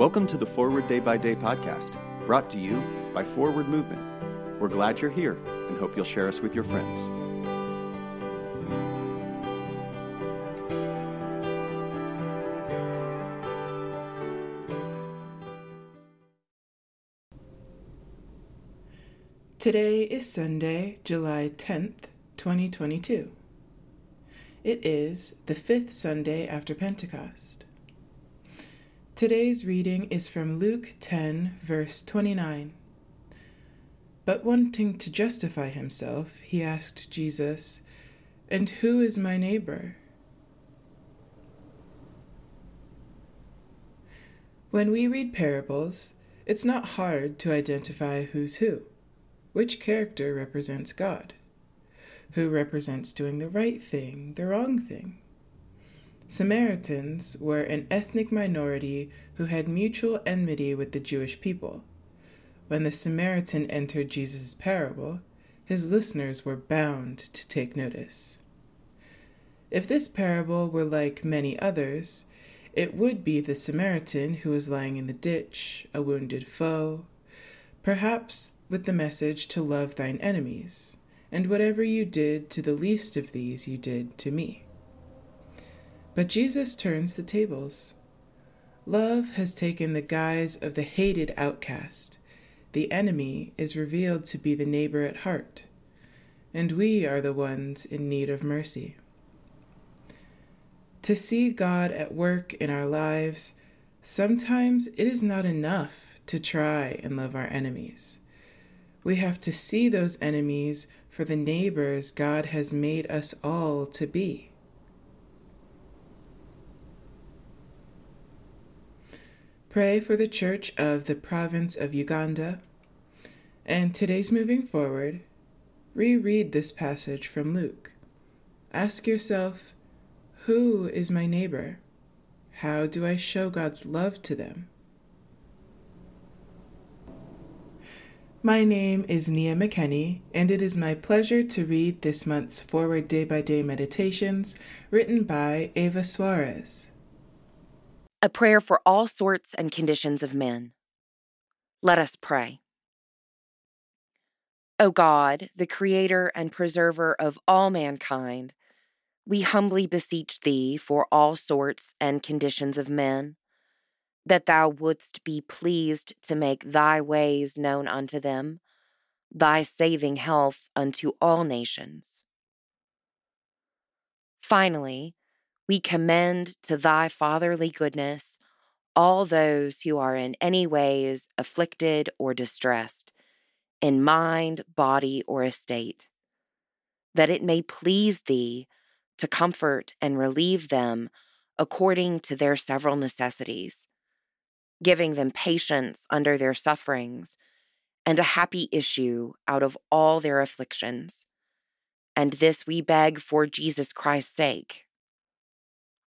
Welcome to the Forward Day by Day podcast, brought to you by Forward Movement. We're glad you're here and hope you'll share us with your friends. Today is Sunday, July 10th, 2022. It is the fifth Sunday after Pentecost. Today's reading is from Luke 10, verse 29. But wanting to justify himself, he asked Jesus, And who is my neighbor? When we read parables, it's not hard to identify who's who. Which character represents God? Who represents doing the right thing, the wrong thing? Samaritans were an ethnic minority who had mutual enmity with the Jewish people. When the Samaritan entered Jesus' parable, his listeners were bound to take notice. If this parable were like many others, it would be the Samaritan who was lying in the ditch, a wounded foe, perhaps with the message to love thine enemies, and whatever you did to the least of these you did to me. But Jesus turns the tables. Love has taken the guise of the hated outcast. The enemy is revealed to be the neighbor at heart, and we are the ones in need of mercy. To see God at work in our lives, sometimes it is not enough to try and love our enemies. We have to see those enemies for the neighbors God has made us all to be. Pray for the Church of the Province of Uganda. And today's moving forward, reread this passage from Luke. Ask yourself, who is my neighbor? How do I show God's love to them? My name is Nia McKenney, and it is my pleasure to read this month's Forward Day by Day Meditations written by Eva Suarez. A prayer for all sorts and conditions of men. Let us pray. O God, the Creator and Preserver of all mankind, we humbly beseech Thee for all sorts and conditions of men that thou wouldst be pleased to make thy ways known unto them, thy saving health unto all nations. Finally, we commend to thy fatherly goodness all those who are in any ways afflicted or distressed, in mind, body, or estate, that it may please thee to comfort and relieve them according to their several necessities giving them patience under their sufferings, and a happy issue out of all their afflictions. And this we beg for Jesus Christ's sake.